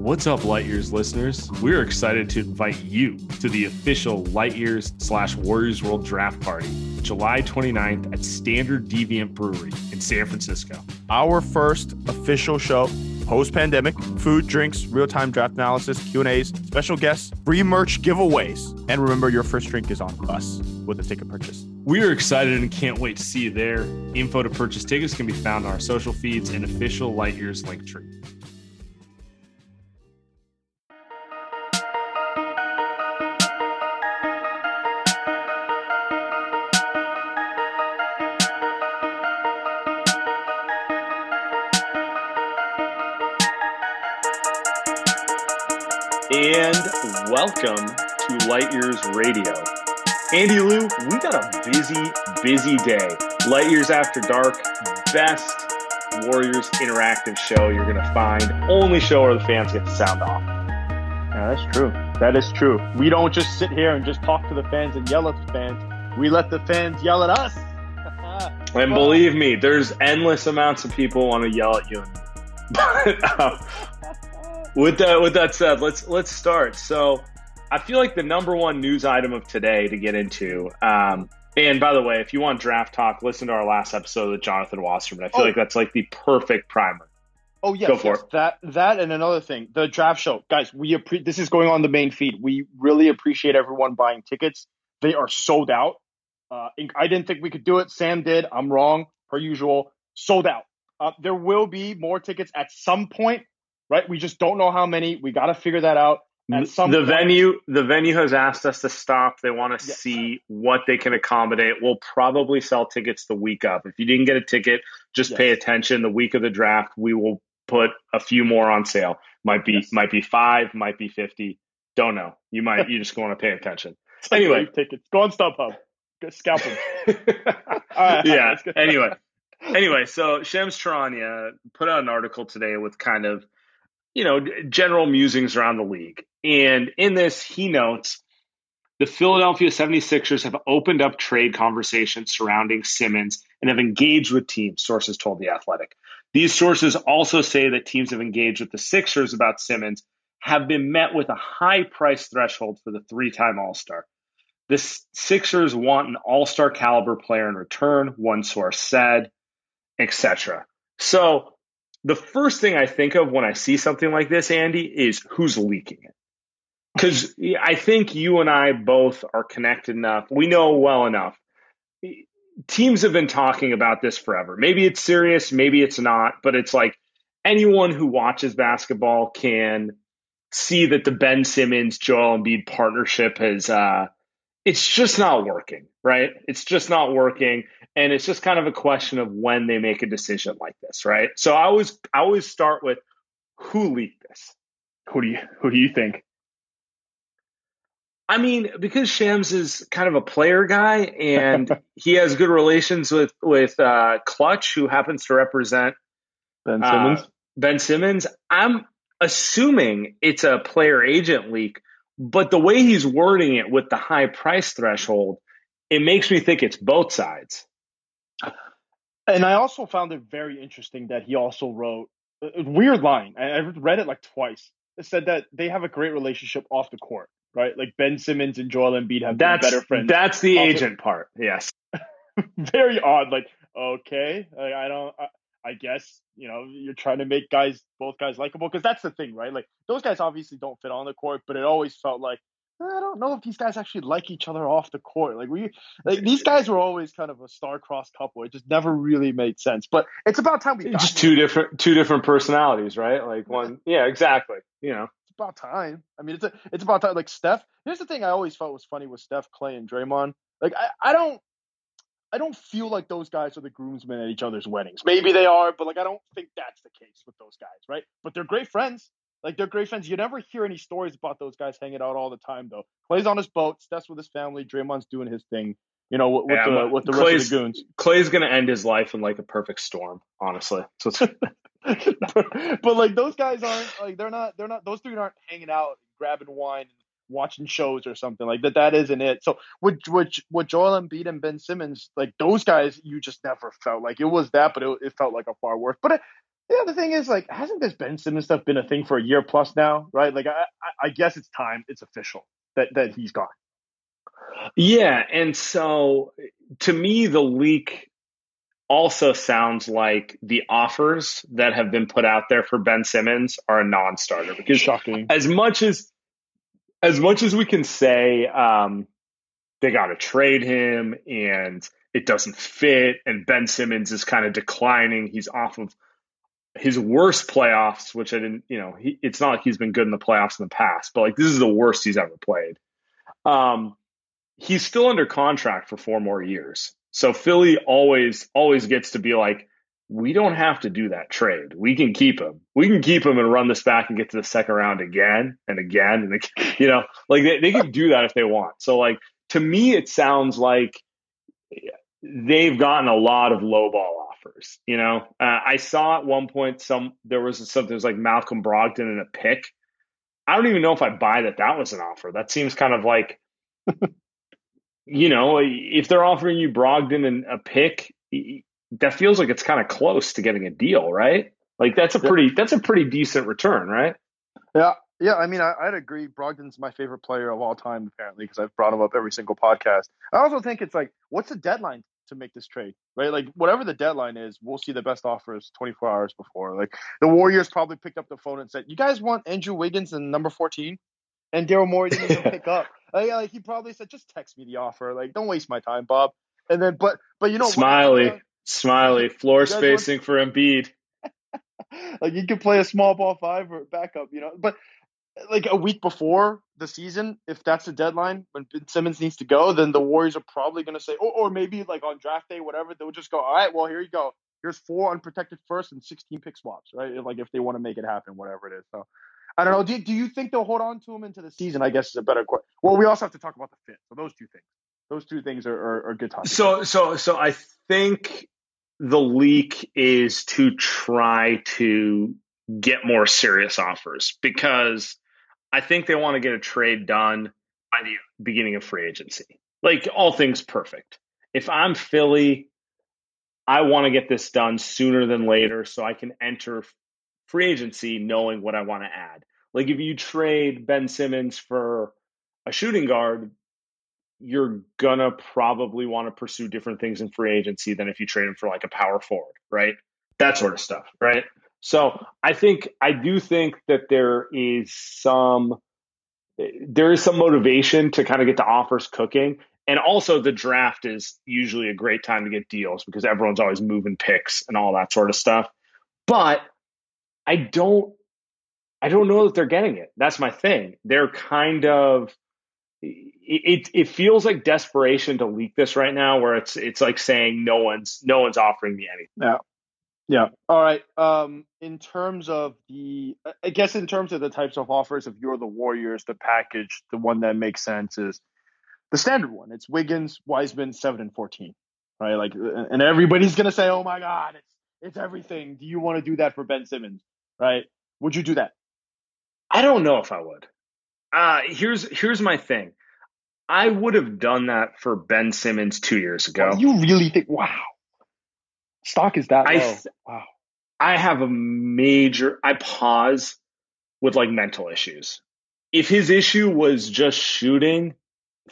What's up, Light Years listeners? We're excited to invite you to the official Light Years slash Warriors World Draft Party, July 29th at Standard Deviant Brewery in San Francisco. Our first official show post-pandemic, food, drinks, real-time draft analysis, Q&As, special guests, free merch giveaways. And remember, your first drink is on us with a ticket purchase. We are excited and can't wait to see you there. Info to purchase tickets can be found on our social feeds and official Light Years link tree. And welcome to Light Years Radio. Andy Lou, we got a busy, busy day. Light Years After Dark, best Warriors interactive show you're going to find. Only show where the fans get to sound off. Yeah, that's true. That is true. We don't just sit here and just talk to the fans and yell at the fans. We let the fans yell at us. and believe me, there's endless amounts of people want to yell at you. But uh, with that with that said, let's let's start. So I feel like the number one news item of today to get into. Um, and by the way, if you want draft talk, listen to our last episode with Jonathan Wasserman. I feel oh. like that's like the perfect primer. Oh yeah, Go for yes. it. that that and another thing, the draft show, guys. We appre- this is going on the main feed. We really appreciate everyone buying tickets. They are sold out. Uh, I didn't think we could do it. Sam did. I'm wrong, per usual. Sold out. Uh, there will be more tickets at some point right? We just don't know how many. We got to figure that out. At some the point. venue, the venue has asked us to stop. They want to yes. see what they can accommodate. We'll probably sell tickets the week of. If you didn't get a ticket, just yes. pay attention. The week of the draft, we will put a few more on sale. Might be yes. might be five, might be fifty. Don't know. You might you just want to pay attention. anyway, tickets. Go on StubHub. Go scalp them. yeah. Anyway, anyway, so Shams Charania put out an article today with kind of you know, general musings around the league. And in this, he notes the Philadelphia 76ers have opened up trade conversations surrounding Simmons and have engaged with teams, sources told The Athletic. These sources also say that teams have engaged with the Sixers about Simmons have been met with a high price threshold for the three time All Star. The Sixers want an All Star caliber player in return, one source said, etc. So the first thing I think of when I see something like this, Andy, is who's leaking it. Because I think you and I both are connected enough. We know well enough. Teams have been talking about this forever. Maybe it's serious, maybe it's not, but it's like anyone who watches basketball can see that the Ben Simmons Joel Embiid partnership has uh, it's just not working, right? It's just not working. And it's just kind of a question of when they make a decision like this, right? So I always I always start with who leaked this? Who do you who do you think? I mean, because Shams is kind of a player guy and he has good relations with with uh, Clutch, who happens to represent Ben Simmons. Uh, ben Simmons. I'm assuming it's a player agent leak, but the way he's wording it with the high price threshold, it makes me think it's both sides. And I also found it very interesting that he also wrote a weird line. I read it like twice. It said that they have a great relationship off the court. right? Like Ben Simmons and Joel Embiid have that's, better friends. That's the also, agent part. Yes. very odd. Like, okay, like, I don't. I, I guess you know you're trying to make guys both guys likable because that's the thing, right? Like those guys obviously don't fit on the court, but it always felt like eh, I don't know if these guys actually like each other off the court. Like we, like these guys were always kind of a star-crossed couple. It just never really made sense. But it's about time we just two different two different personalities, right? Like one, yeah, exactly. You know, it's about time. I mean, it's a, it's about time. Like Steph. Here's the thing I always felt was funny with Steph, Klay, and Draymond. Like I, I don't. I don't feel like those guys are the groomsmen at each other's weddings. Maybe they are, but like I don't think that's the case with those guys, right? But they're great friends. Like they're great friends. You never hear any stories about those guys hanging out all the time, though. Klay's on his boat, Steph's with his family, Draymond's doing his thing. You know, with, yeah, the with the Klay's, rest of the goons. Klay's gonna end his life in like a perfect storm, honestly. So but, but, like those guys aren't like they're not they're not those three aren't hanging out grabbing wine and watching shows or something like that. That isn't it. So with with with Joel Embiid and Ben Simmons, like those guys, you just never felt like it was that, but it, it felt like a far worse. But it, yeah, the thing is, like, hasn't this Ben Simmons stuff been a thing for a year plus now, right? Like, I, I guess it's time, it's official that that he's gone. Yeah, and so to me, the leak also sounds like the offers that have been put out there for Ben Simmons are a non-starter because shocking. As much as as much as we can say um, they got to trade him and it doesn't fit, and Ben Simmons is kind of declining. He's off of his worst playoffs, which I didn't, you know, he, it's not like he's been good in the playoffs in the past, but like this is the worst he's ever played. Um, he's still under contract for four more years. So Philly always, always gets to be like, we don't have to do that trade. We can keep him. We can keep him and run this back and get to the second round again and again. And, you know, like they, they can do that if they want. So, like, to me, it sounds like they've gotten a lot of low ball offers. You know, uh, I saw at one point some there was something was like Malcolm Brogdon and a pick. I don't even know if I buy that that was an offer. That seems kind of like, you know, if they're offering you Brogdon and a pick, that feels like it's kind of close to getting a deal, right? Like that's a pretty that's a pretty decent return, right? Yeah, yeah. I mean, I, would agree. Brogdon's my favorite player of all time, apparently, because I've brought him up every single podcast. I also think it's like, what's the deadline to make this trade, right? Like whatever the deadline is, we'll see the best offers 24 hours before. Like the Warriors probably picked up the phone and said, "You guys want Andrew Wiggins and number 14?" And Daryl Morey didn't even pick up. Like, like, he probably said, "Just text me the offer. Like don't waste my time, Bob." And then, but but you know, smiley, what, smiley, floor spacing want, for Embiid. like you could play a small ball five or backup, you know. But like a week before the season, if that's the deadline when ben Simmons needs to go, then the Warriors are probably going to say, or, or maybe like on draft day, whatever, they'll just go, all right, well, here you go. Here's four unprotected first and 16 pick swaps, right? Like if they want to make it happen, whatever it is. So I don't know. Do, do you think they'll hold on to him into the season? I guess is a better question. Well, we also have to talk about the fit. So those two things, those two things are, are, are good topics. So, so, so I think the leak is to try to get more serious offers because I think they want to get a trade done by the beginning of free agency. Like all things perfect. If I'm Philly, I want to get this done sooner than later so I can enter free agency knowing what I want to add. Like if you trade Ben Simmons for a shooting guard, you're gonna probably want to pursue different things in free agency than if you trade him for like a power forward, right? That sort of stuff, right? So I think I do think that there is some there is some motivation to kind of get the offers cooking. And also the draft is usually a great time to get deals because everyone's always moving picks and all that sort of stuff. But I don't I don't know that they're getting it. That's my thing. They're kind of it, it feels like desperation to leak this right now where it's it's like saying no one's no one's offering me anything. Yeah. Yeah. All right. Um, in terms of the, I guess in terms of the types of offers, if you're the Warriors, the package, the one that makes sense is the standard one. It's Wiggins, Wiseman, seven and fourteen, right? Like, and everybody's gonna say, "Oh my God, it's it's everything." Do you want to do that for Ben Simmons? Right? Would you do that? I don't know if I would. Uh, here's here's my thing. I would have done that for Ben Simmons two years ago. you really think? Wow. Stock is that low. I, wow. I have a major I pause with like mental issues. if his issue was just shooting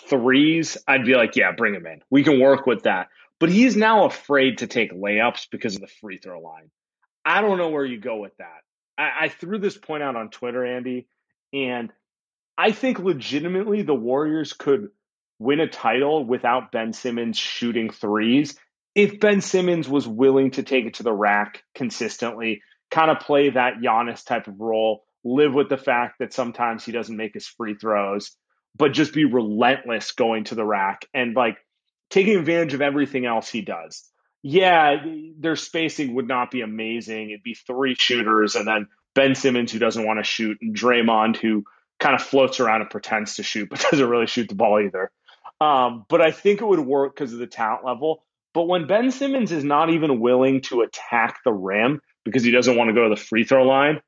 threes, I'd be like, yeah, bring him in. We can work with that. But he's now afraid to take layups because of the free throw line. I don't know where you go with that. I, I threw this point out on Twitter, Andy, and I think legitimately the Warriors could win a title without Ben Simmons shooting threes if Ben Simmons was willing to take it to the rack consistently, kind of play that Giannis type of role, live with the fact that sometimes he doesn't make his free throws, but just be relentless going to the rack and like taking advantage of everything else he does. Yeah, their spacing would not be amazing. It'd be three shooters and then Ben Simmons who doesn't want to shoot and Draymond who kind of floats around and pretends to shoot but doesn't really shoot the ball either. Um, but I think it would work because of the talent level. But when Ben Simmons is not even willing to attack the rim because he doesn't want to go to the free throw line,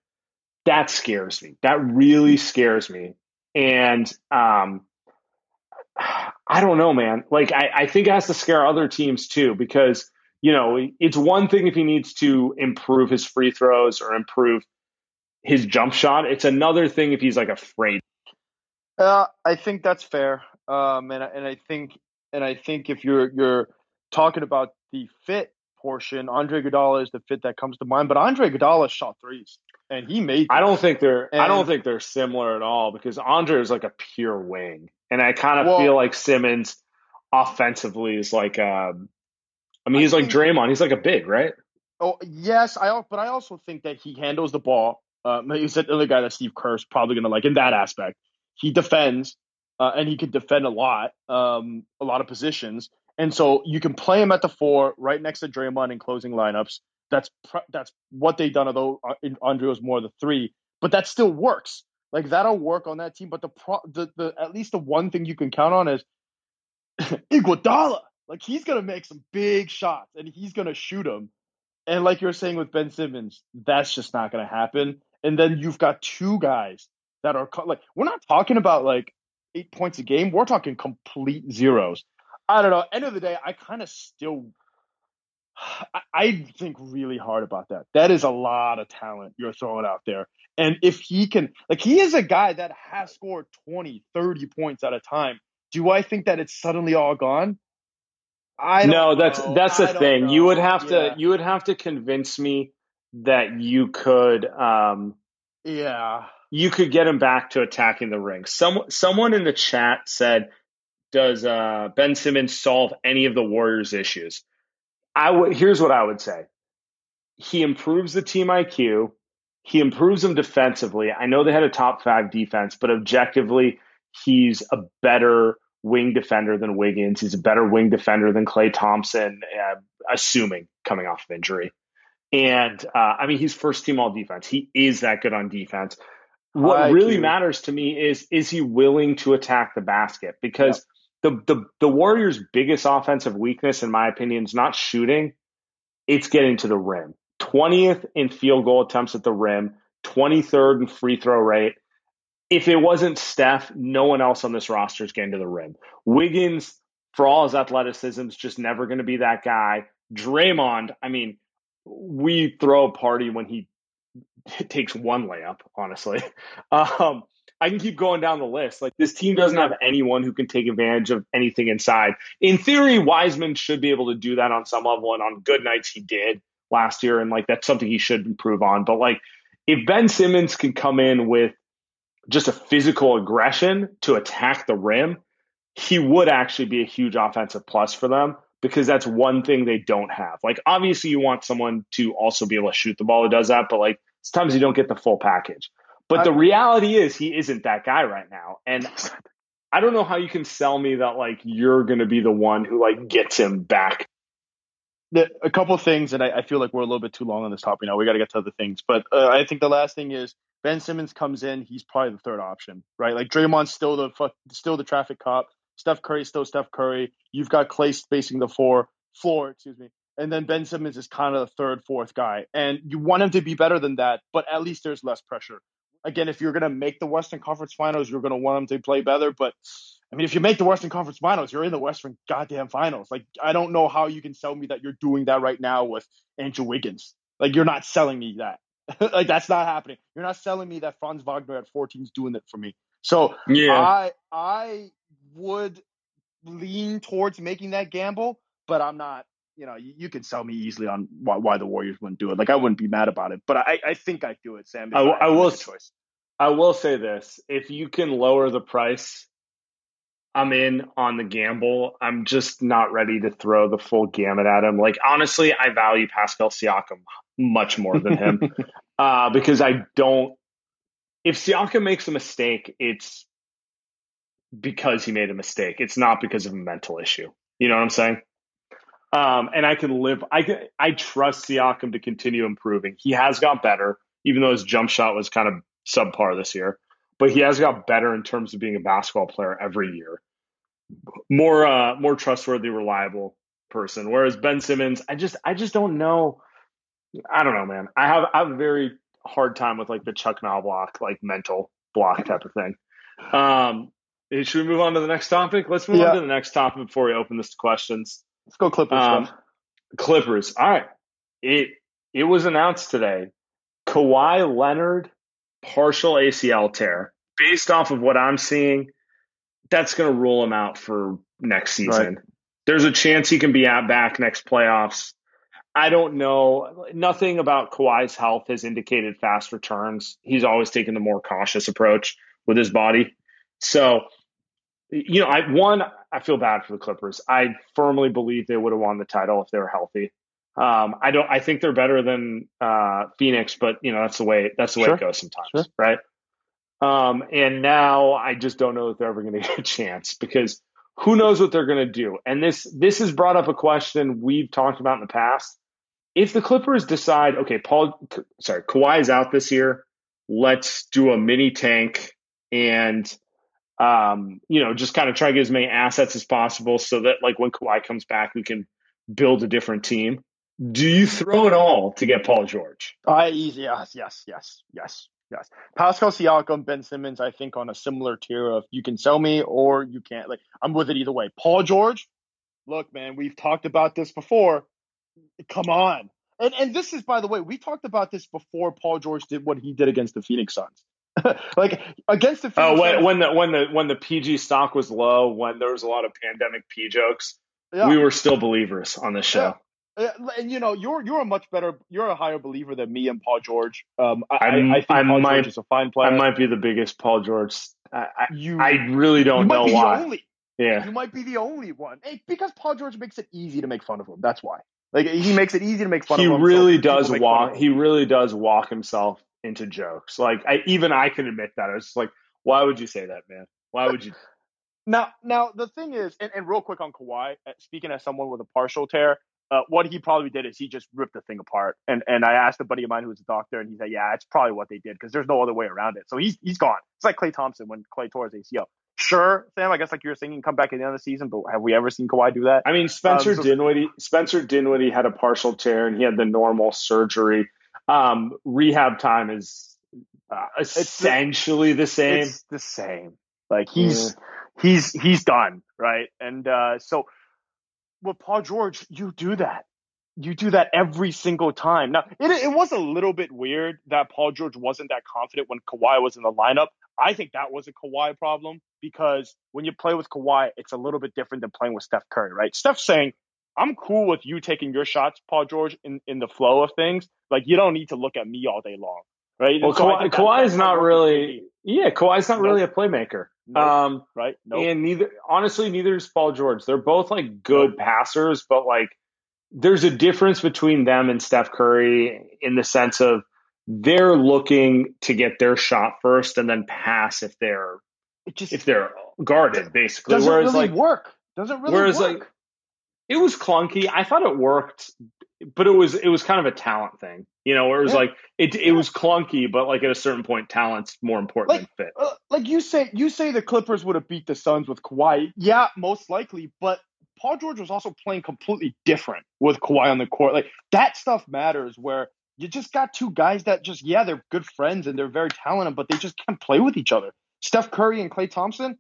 that scares me. That really scares me. And um, I don't know, man. Like, I, I think it has to scare other teams too because, you know, it's one thing if he needs to improve his free throws or improve his jump shot. It's another thing if he's like afraid. Uh, I think that's fair. Um, and and I think and I think if you're you're talking about the fit portion, Andre Iguodala is the fit that comes to mind. But Andre Iguodala shot threes, and he made. Them. I don't think they're. And, I don't think they're similar at all because Andre is like a pure wing, and I kind of well, feel like Simmons offensively is like. Um, I mean, he's I like think, Draymond. He's like a big, right? Oh yes, I. But I also think that he handles the ball. He's the other guy that Steve Kerr's probably going to like in that aspect. He defends, uh, and he can defend a lot, um, a lot of positions. And so you can play him at the four, right next to Draymond in closing lineups. That's that's what they've done. Although uh, Andre was more of the three, but that still works. Like that'll work on that team. But the pro, the, the at least the one thing you can count on is Iguodala. Like he's gonna make some big shots and he's gonna shoot them. And like you're saying with Ben Simmons, that's just not gonna happen. And then you've got two guys that are like we're not talking about like eight points a game. We're talking complete zeros. I don't know. End of the day, I kind of still, I, I think really hard about that. That is a lot of talent you're throwing out there. And if he can, like, he is a guy that has scored 20, 30 points at a time. Do I think that it's suddenly all gone? I no, that's know. that's the thing. Know. You would have yeah. to you would have to convince me that you could um yeah you could get him back to attacking the ring. Some someone in the chat said does uh, Ben Simmons solve any of the Warriors' issues? I would. Here's what I would say: He improves the team IQ. He improves them defensively. I know they had a top five defense, but objectively, he's a better wing defender than Wiggins. He's a better wing defender than Klay Thompson, uh, assuming coming off of injury. And uh, I mean, he's first team all defense. He is that good on defense. What really matters to me is is he willing to attack the basket? Because the, the the Warriors' biggest offensive weakness, in my opinion, is not shooting; it's getting to the rim. Twentieth in field goal attempts at the rim, twenty third in free throw rate. If it wasn't Steph, no one else on this roster is getting to the rim. Wiggins, for all his athleticism, is just never going to be that guy. Draymond, I mean, we throw a party when he takes one layup. Honestly, um, I can keep going down the list. Like this team doesn't have anyone who can take advantage of anything inside. In theory, Wiseman should be able to do that on some level, and on good nights he did last year, and like that's something he should improve on. But like if Ben Simmons can come in with just a physical aggression to attack the rim, he would actually be a huge offensive plus for them because that's one thing they don't have. Like obviously you want someone to also be able to shoot the ball who does that, but like sometimes you don't get the full package. But the reality is he isn't that guy right now. And I don't know how you can sell me that like you're going to be the one who like gets him back. The, a couple of things, and I, I, feel like we're a little bit too long on this topic now. We got to get to other things, but uh, I think the last thing is Ben Simmons comes in. He's probably the third option, right? Like Draymond's still the still the traffic cop. Steph Curry still Steph Curry. You've got Klay spacing the four floor, excuse me, and then Ben Simmons is kind of the third, fourth guy. And you want him to be better than that, but at least there's less pressure again, if you're going to make the Western Conference Finals, you're going to want them to play better. But I mean, if you make the Western Conference Finals, you're in the Western goddamn Finals. Like, I don't know how you can sell me that you're doing that right now with Andrew Wiggins. Like, you're not selling me that. like, that's not happening. You're not selling me that Franz Wagner at 14 is doing it for me. So yeah. I I would lean towards making that gamble, but I'm not. You know, you, you could sell me easily on why, why the Warriors wouldn't do it. Like I wouldn't be mad about it, but I, I think I'd do it, Sam. I, I, I will. Choice. I will say this: if you can lower the price, I'm in on the gamble. I'm just not ready to throw the full gamut at him. Like honestly, I value Pascal Siakam much more than him uh, because I don't. If Siakam makes a mistake, it's because he made a mistake. It's not because of a mental issue. You know what I'm saying? Um, and I can live. I. I trust Siakam to continue improving. He has got better, even though his jump shot was kind of subpar this year. But he has got better in terms of being a basketball player every year. More, uh, more trustworthy, reliable person. Whereas Ben Simmons, I just, I just don't know. I don't know, man. I have, I have a very hard time with like the Chuck Knoblauch, like mental block type of thing. Um, should we move on to the next topic? Let's move yeah. on to the next topic before we open this to questions. Let's go Clippers. Um, Clippers. All right. It it was announced today. Kawhi Leonard partial ACL tear. Based off of what I'm seeing, that's going to rule him out for next season. Right. There's a chance he can be at back next playoffs. I don't know. Nothing about Kawhi's health has indicated fast returns. He's always taken the more cautious approach with his body. So you know, I one, I feel bad for the Clippers. I firmly believe they would have won the title if they were healthy. Um, I don't. I think they're better than uh, Phoenix, but you know that's the way that's the way sure. it goes sometimes, sure. right? Um, and now I just don't know if they're ever going to get a chance because who knows what they're going to do. And this this has brought up a question we've talked about in the past. If the Clippers decide, okay, Paul, sorry, Kawhi is out this year, let's do a mini tank and um, you know, just kind of try to get as many assets as possible so that like when Kawhi comes back, we can build a different team. Do you throw it all to get Paul George? I yes, yes, yes, yes, yes. Pascal Siakam, Ben Simmons, I think on a similar tier of you can sell me or you can't. Like I'm with it either way. Paul George, look, man, we've talked about this before. Come on. And and this is by the way, we talked about this before Paul George did what he did against the Phoenix Suns. like against the oh when, when, the when the when the PG stock was low, when there was a lot of pandemic P jokes, yeah. we were still believers on this show. Yeah. And you know, you're you're a much better, you're a higher believer than me and Paul George. Um, I, I, I think I Paul might, George is a fine player. I might be the biggest Paul George. I, you, I really don't know why. Only, yeah, you might be the only one hey, because Paul George makes it easy to make fun of him. That's why. Like he makes it easy to make fun he of him. He really so does walk. He really does walk himself into jokes. Like I even I can admit that. I was like, why would you say that, man? Why would you? Now, now the thing is, and, and real quick on Kawhi, uh, speaking as someone with a partial tear, uh, what he probably did is he just ripped the thing apart. And and I asked a buddy of mine who was a doctor, and he said, yeah, it's probably what they did because there's no other way around it. So he's he's gone. It's like Klay Thompson when Klay tore his ACL. Sure, Sam. I guess like you were saying, come back at the end of the season, but have we ever seen Kawhi do that? I mean, Spencer um, so, Dinwiddie. Spencer Dinwiddie had a partial tear, and he had the normal surgery um, rehab time is uh, essentially the, the, same. It's the same. Like he's yeah. he's he's done right, and uh, so with Paul George, you do that. You do that every single time. Now, it, it was a little bit weird that Paul George wasn't that confident when Kawhi was in the lineup. I think that was a Kawhi problem because when you play with Kawhi, it's a little bit different than playing with Steph Curry, right? Steph's saying, I'm cool with you taking your shots, Paul George, in, in the flow of things. Like you don't need to look at me all day long, right? Well, so Kawhi, Kawhi is not really, yeah, Kawhi's not nope. really a playmaker, nope. um, right? Nope. And neither, honestly, neither is Paul George. They're both like good passers, but like there's a difference between them and Steph Curry in the sense of they're looking to get their shot first and then pass if they're just, if they're guarded, basically. Doesn't whereas really like work. Doesn't really whereas work. like it was clunky. I thought it worked, but it was it was kind of a talent thing, you know, where it was yeah. like it it was clunky, but like at a certain point, talent's more important like, than fit. Uh, like you say, you say the Clippers would have beat the Suns with Kawhi. Yeah, most likely, but Paul George was also playing completely different with Kawhi on the court. Like that stuff matters. Where you just got two guys that just yeah, they're good friends and they're very talented, but they just can't play with each other. Steph Curry and Klay Thompson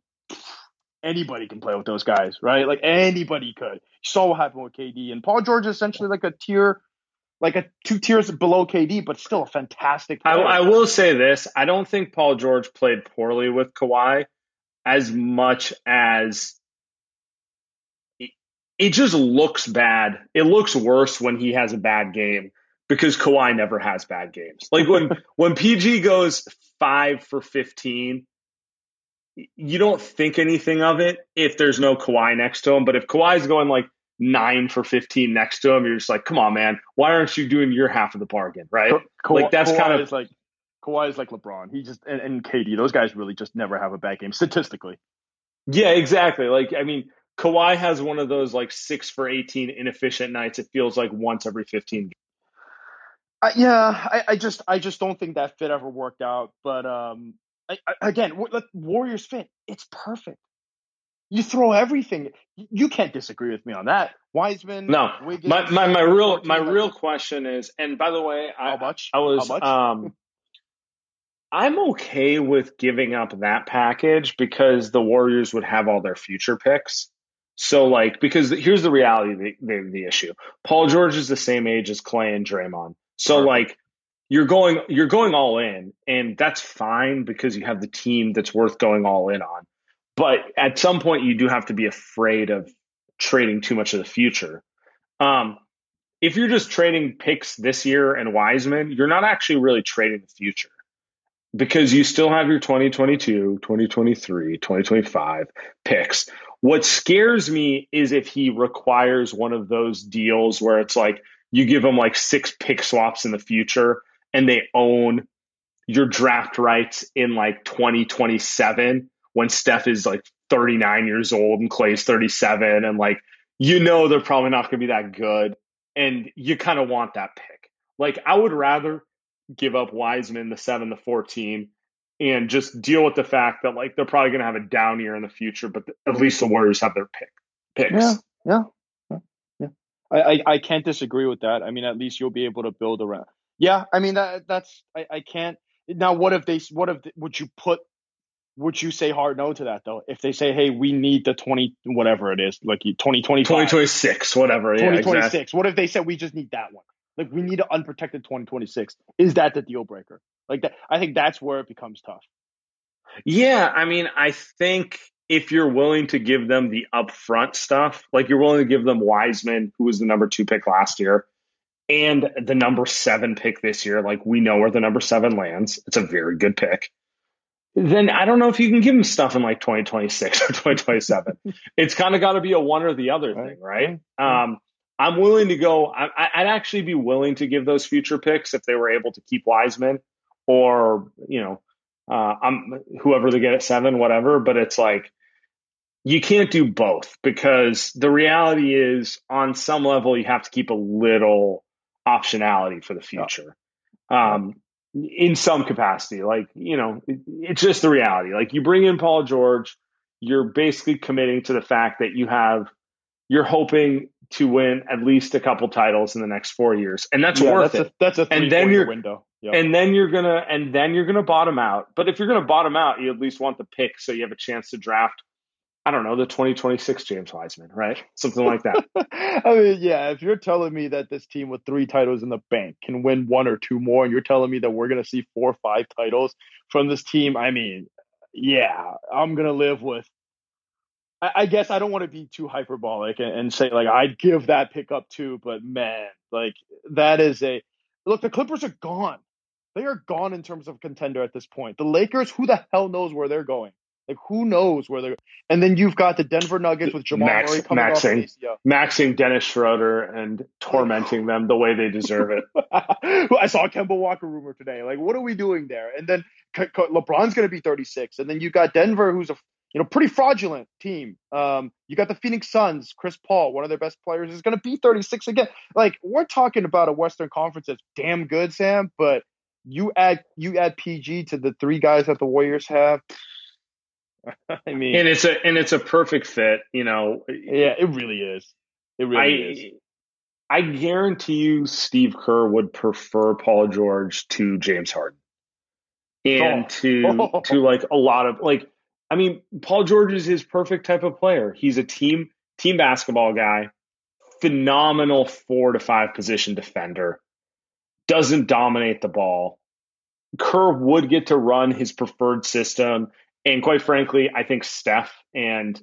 anybody can play with those guys, right? Like anybody could. You saw what happened with KD and Paul George is essentially like a tier like a two tiers below KD, but still a fantastic. I, I, will say this: I don't think Paul George played poorly with Kawhi as much as it, it just looks bad. It looks worse when he has a bad game because Kawhi never has bad games. Like when when PG goes five for fifteen, you don't think anything of it if there's no Kawhi next to him. But if Kawhi's going like nine for 15 next to him, you're just like, come on, man. Why aren't you doing your half of the bargain? Right. Ka- like that's Kawhi kind of like Kawhi is like LeBron. He just, and, and KD, those guys really just never have a bad game statistically. Yeah, exactly. Like, I mean, Kawhi has one of those like six for 18 inefficient nights. It feels like once every 15. Uh, yeah, I, I, just, I just don't think that fit ever worked out. But um, I, I, again, Warriors fit, it's perfect. You throw everything. You can't disagree with me on that. Wiseman. No, Wiggins, my, my, my real my real question is, and by the way, I, how much? I was um, I'm okay with giving up that package because the Warriors would have all their future picks. So like because here's the reality the, the, the issue. Paul George is the same age as Klay and Draymond. So Perfect. like you're going you're going all in and that's fine because you have the team that's worth going all in on. But at some point, you do have to be afraid of trading too much of the future. Um, if you're just trading picks this year and Wiseman, you're not actually really trading the future because you still have your 2022, 2023, 2025 picks. What scares me is if he requires one of those deals where it's like you give him like six pick swaps in the future and they own your draft rights in like 2027 when Steph is like 39 years old and Klay's 37 and like you know they're probably not going to be that good and you kind of want that pick. Like I would rather give up Wiseman the 7 the 14 and just deal with the fact that like they're probably going to have a down year in the future but at least the Warriors have their pick picks. Yeah. Yeah. Yeah. I, I, I can't disagree with that. I mean, at least you'll be able to build around. Yeah, I mean that that's I, I can't. Now, what if they? What if would you put would you say hard no to that though? If they say, "Hey, we need the twenty whatever it is, like twenty twenty twenty twenty six, whatever, twenty twenty six. What if they said we just need that one? Like we need an unprotected twenty twenty six. Is that the deal breaker? Like that, I think that's where it becomes tough. Yeah, I mean, I think if you're willing to give them the upfront stuff, like you're willing to give them Wiseman, who was the number two pick last year, and the number seven pick this year, like we know where the number seven lands. It's a very good pick then I don't know if you can give him stuff in like 2026 or 2027. it's kind of got to be a one or the other right. thing, right? Um, I'm willing to go. I, would actually be willing to give those future picks if they were able to keep Wiseman or you know, uh, I'm whoever they get at seven, whatever. But it's like you can't do both because the reality is, on some level, you have to keep a little optionality for the future. Yeah. Um, in some capacity. Like, you know, it, it's just the reality. Like, you bring in Paul George, you're basically committing to the fact that you have, you're hoping to win at least a couple titles in the next four years, and that's yeah, worth that's it. A, that's a three and then you're, window. Yep. And then you're gonna, and then you're gonna bottom out. But if you're gonna bottom out, you at least want the pick so you have a chance to draft I don't know, the 2026 James Wiseman, right? Something like that. I mean, yeah, if you're telling me that this team with three titles in the bank can win one or two more, and you're telling me that we're going to see four or five titles from this team, I mean, yeah, I'm going to live with. I, I, guess I don't want to be too hyperbolic and, and say, like, I'd give that pick up too, but man, like, that is a. Look, the Clippers are gone. They are gone in terms of contender at this point. The Lakers, who the hell knows where they're going? Like who knows where they're and then you've got the Denver Nuggets with Jamal Max, Murray coming maxing, off maxing Dennis Schroeder and tormenting them the way they deserve it. I saw a Kemba Walker rumor today. Like, what are we doing there? And then LeBron's going to be 36, and then you got Denver, who's a you know pretty fraudulent team. Um, you got the Phoenix Suns, Chris Paul, one of their best players, is going to be 36 again. Like, we're talking about a Western Conference that's damn good, Sam, but you add you add PG to the three guys that the Warriors have. I mean, and it's a and it's a perfect fit. You know, yeah, it really is. It really I, is. I guarantee you, Steve Kerr would prefer Paul George to James Harden, and oh. to to like a lot of like. I mean, Paul George is his perfect type of player. He's a team team basketball guy, phenomenal four to five position defender, doesn't dominate the ball. Kerr would get to run his preferred system. And quite frankly, I think Steph and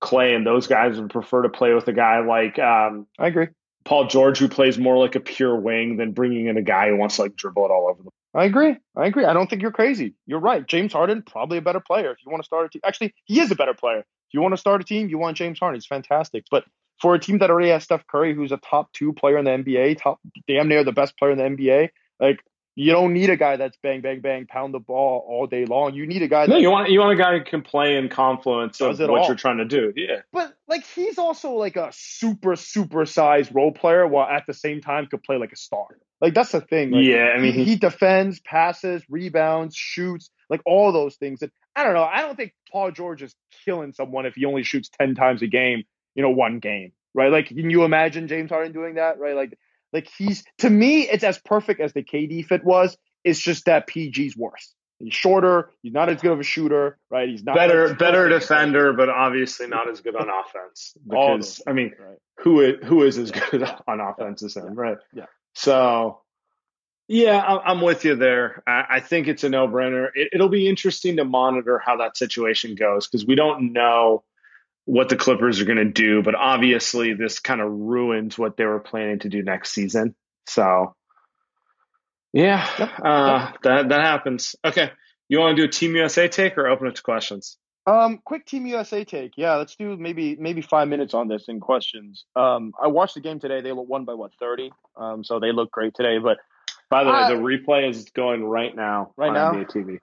Klay and those guys would prefer to play with a guy like um, I agree. Paul George, who plays more like a pure wing than bringing in a guy who wants to like dribble it all over the. I agree. I agree. I don't think you're crazy. You're right. James Harden probably a better player if you want to start a team. Actually, he is a better player. If you want to start a team, you want James Harden. He's fantastic. But for a team that already has Steph Curry, who's a top two player in the NBA, top damn near the best player in the NBA, like you don't need a guy that's bang, bang, bang, pound the ball all day long. You need a guy. No, you want you want a guy who can play in confluence of what all. you're trying to do. Yeah, but like he's also like a super super sized role player, while at the same time could play like a star. Like that's the thing. Like, yeah, I mean he, he, defends, passes, rebounds, shoots, like all those things. And I don't know. I don't think Paul George is killing someone if he only shoots ten times a game. You know, one game, right? Like, can you imagine James Harden doing that? Right? Like like he's to me, it's as perfect as the KD fit was. It's just that PG's worse. He's shorter. He's not as good of a shooter, right? He's not better, better defender, but obviously not as good on offense. Because I mean, right. who is who is as good on offense as him, right? Yeah. So, yeah, I'm with you there. I think it's a no brainer. It'll be interesting to monitor how that situation goes because we don't know what the Clippers are going to do, but obviously this kind of ruins what they were planning to do next season. So, yeah, yep, uh, yep. that that happens. Okay, you want to do a Team USA take or open it to questions? Um, quick Team USA take. Yeah, let's do maybe maybe five minutes on this in questions. Um, I watched the game today. They won by what thirty. Um, so they look great today. But by the way, the replay is going right now. Right now, NBA TV.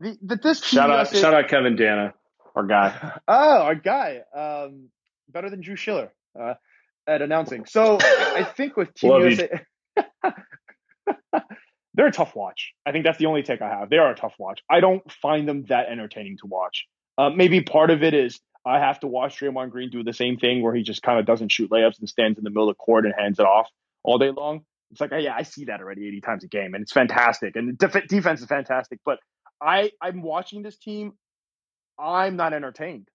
The, the this shout out shout out Kevin Danna our guy. oh, our guy. Um, better than Drew Schiller uh, at announcing. So I think with Team USA, they're a tough watch. I think that's the only take I have. They are a tough watch. I don't find them that entertaining to watch. Uh, maybe part of it is I have to watch Draymond Green do the same thing where he just kind of doesn't shoot layups and stands in the middle of the court and hands it off all day long. It's like, yeah, I see that already 80 times a game, and it's fantastic. And def- defense is fantastic. But I, I'm watching this team I'm not entertained.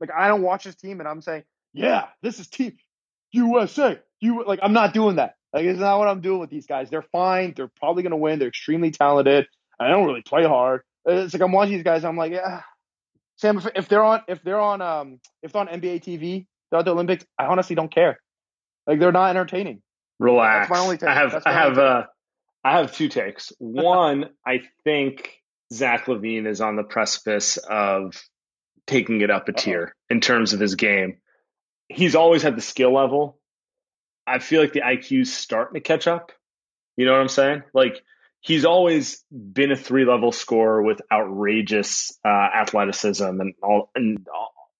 Like I don't watch this team and I'm saying, yeah, this is team USA. You like I'm not doing that. Like it's not what I'm doing with these guys. They're fine. They're probably gonna win. They're extremely talented. I don't really play hard. It's like I'm watching these guys. I'm like, yeah. Sam, if, if they're on, if they're on, um, if they're on NBA TV, they're at the Olympics. I honestly don't care. Like they're not entertaining. Relax. That's my only take. I have, I have, uh, I have two takes. One, I think Zach LaVine is on the precipice of taking it up a tier in terms of his game. He's always had the skill level. I feel like the IQ's starting to catch up. You know what I'm saying? Like he's always been a three level scorer with outrageous uh, athleticism and all and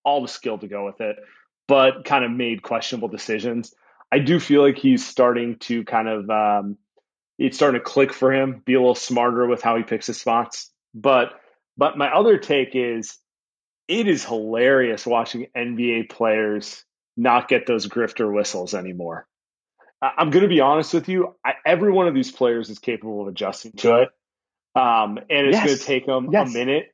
all the skill to go with it, but kind of made questionable decisions. I do feel like he's starting to kind of um, it's starting to click for him, be a little smarter with how he picks his spots. But but my other take is it is hilarious watching NBA players not get those grifter whistles anymore. I'm going to be honest with you. I, every one of these players is capable of adjusting to it. Um, and it's yes. going to take them yes. a minute.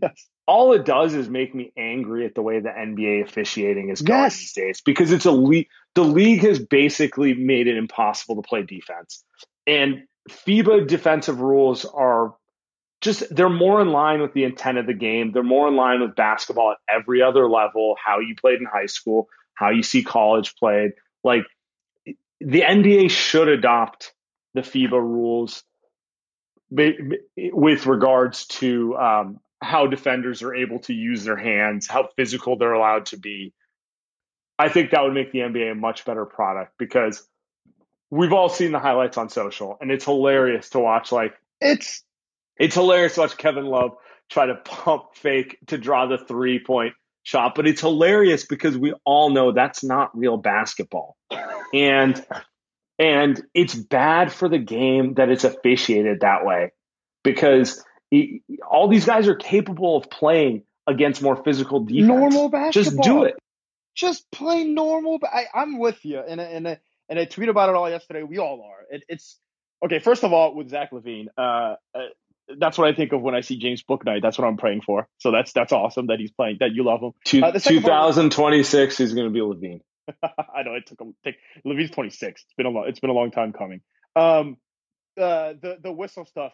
Yes. All it does is make me angry at the way the NBA officiating is going yes. these days because it's a league. The league has basically made it impossible to play defense. And FIBA defensive rules are just they're more in line with the intent of the game. They're more in line with basketball at every other level, how you played in high school, how you see college played. Like the NBA should adopt the FIBA rules with regards to um, how defenders are able to use their hands, how physical they're allowed to be. I think that would make the NBA a much better product because we've all seen the highlights on social and it's hilarious to watch like it's it's hilarious to watch Kevin Love try to pump fake to draw the three point shot, but it's hilarious because we all know that's not real basketball. And and it's bad for the game that it's officiated that way because he, all these guys are capable of playing against more physical defense. Normal basketball. Just do it. Just play normal. I, am with you. And and and I tweet about it all yesterday. We all are. It, it's okay. First of all, with Zach LaVine, uh, uh that's what I think of when I see James Bouknight. That's what I'm praying for. So that's that's awesome that he's playing. That you love him. Two, uh, 2026, he's going to be LaVine. I know it took him. Take LaVine's 26. It's been a long. It's been a long time coming. Um, uh, the the whistle stuff.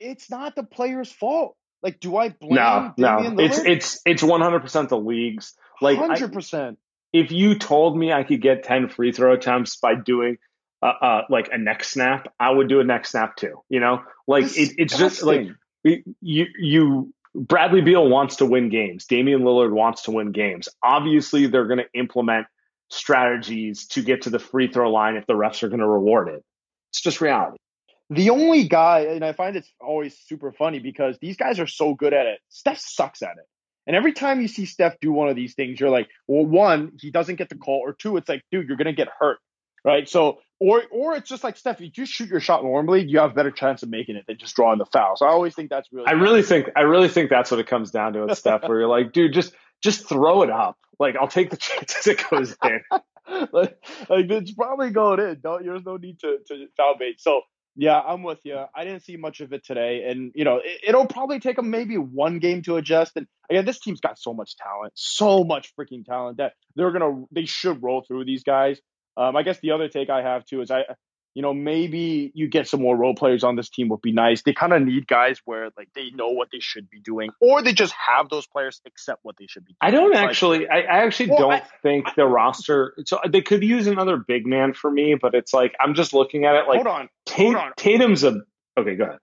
It's not the player's fault. Like, do I blame no, Damian no. Lillard? It's it's it's one hundred percent the league's. Like, hundred percent. If you told me I could get ten free throw attempts by doing uh, uh like a neck snap, I would do a neck snap too. You know, like it, it's just like you you Bradley Beal wants to win games. Damian Lillard wants to win games. Obviously, they're going to implement strategies to get to the free throw line if the refs are going to reward it. It's just reality. The only guy, and I find it's always super funny because these guys are so good at it. Steph sucks at it. And every time you see Steph do one of these things, you're like, well, one, he doesn't get the call, or two, it's like, dude, you're gonna get hurt, right? So, or or it's just like Steph, if you just shoot your shot normally, you have a better chance of making it than just drawing the foul. So I always think that's really. I really think I really think that's what it comes down to with Steph, where you're like, dude, just just throw it up. Like I'll take the chances it goes in. like, like it's probably going in. Don't there's no need to to foul bait. So yeah, I'm with you. I didn't see much of it today, and you know it, will probably take them maybe one game to adjust. And again, this team's got so much talent, so much freaking talent that they're gonna they should roll through these guys. Um, I guess the other take I have too is I you know, maybe you get some more role players on this team would be nice. They kind of need guys where like they know what they should be doing, or they just have those players accept what they should be. doing. I don't actually. I, I, actually well, don't I, think the roster. So they could use another big man for me, but it's like I'm just looking at it like. Hold on, hold on. Tatum's a okay. Go ahead.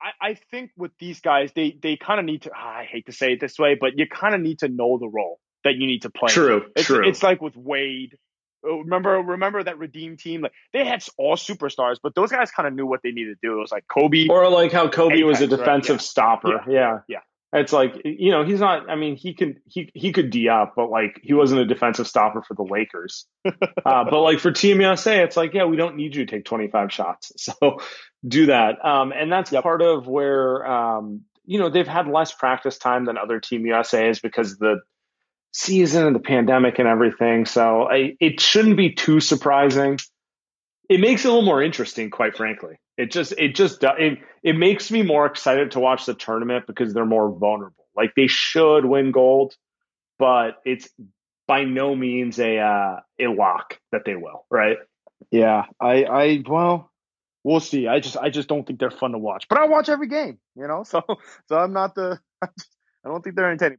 I, I think with these guys, they they kind of need to. I hate to say it this way, but you kind of need to know the role that you need to play. True, it's, true. It's like with Wade remember remember that redeem team like they had all superstars but those guys kind of knew what they needed to do it was like kobe or like how kobe Apex, was a defensive right? yeah. stopper yeah. yeah. yeah it's like you know he's not i mean he can he he could d up but like he wasn't a defensive stopper for the lakers uh, but like for team usa it's like yeah we don't need you to take 25 shots so do that um, and that's yep. part of where um, you know they've had less practice time than other team usa's because the season and the pandemic and everything. So I, it shouldn't be too surprising. It makes it a little more interesting, quite frankly. It just it just it it makes me more excited to watch the tournament because they're more vulnerable. Like they should win gold, but it's by no means a uh, a lock that they will. Right? Yeah. I I well. We'll see. I just I just don't think they're fun to watch. But I watch every game, you know. So so I'm not the I, don't think they're intending.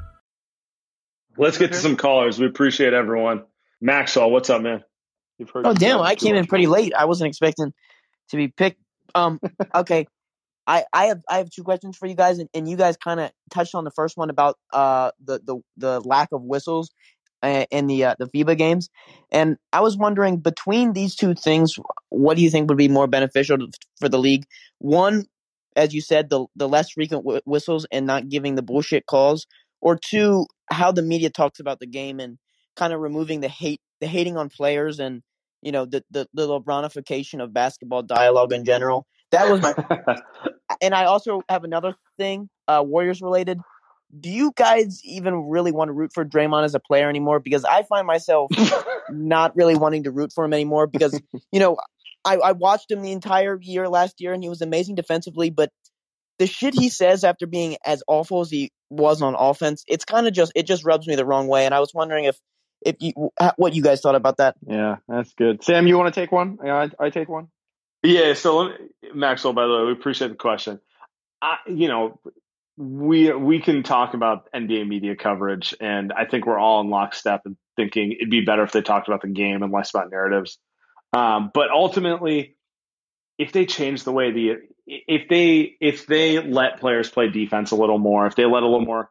Let's get to some callers. We appreciate everyone. Maxwell, what's up, man? oh damn! I came in pretty late. I wasn't expecting to be picked. Um, okay. I, I have I have two questions for you guys, and, and you guys kind of touched on the first one about uh the the, the lack of whistles uh, in the uh, the FIBA games, and I was wondering between these two things, what do you think would be more beneficial for the league? One, as you said, the the less frequent whistles and not giving the bullshit calls, or two, how the media talks about the game and kind of removing the hate, the hating on players, and you know the the, the LeBronification of basketball dialogue in general. That was my. and I also have another thing, uh, Warriors related. do you guys even really want to root for Draymond as a player anymore? Because I find myself not really wanting to root for him anymore because, you know, I, I watched him the entire year last year and he was amazing defensively, but the shit he says after being as awful as he was on offense, it's kind of just it just rubs me the wrong way. And I was wondering if if you what you guys thought about that. Yeah, that's good. Sam, you want to take one? I, I take one. Yeah. So Maxwell, by the way, we appreciate the question. I, you know, we we can talk about NBA media coverage, and I think we're all in lockstep and thinking it'd be better if they talked about the game and less about narratives. Um, but ultimately, if they change the way the if they if they let players play defense a little more, if they let a little more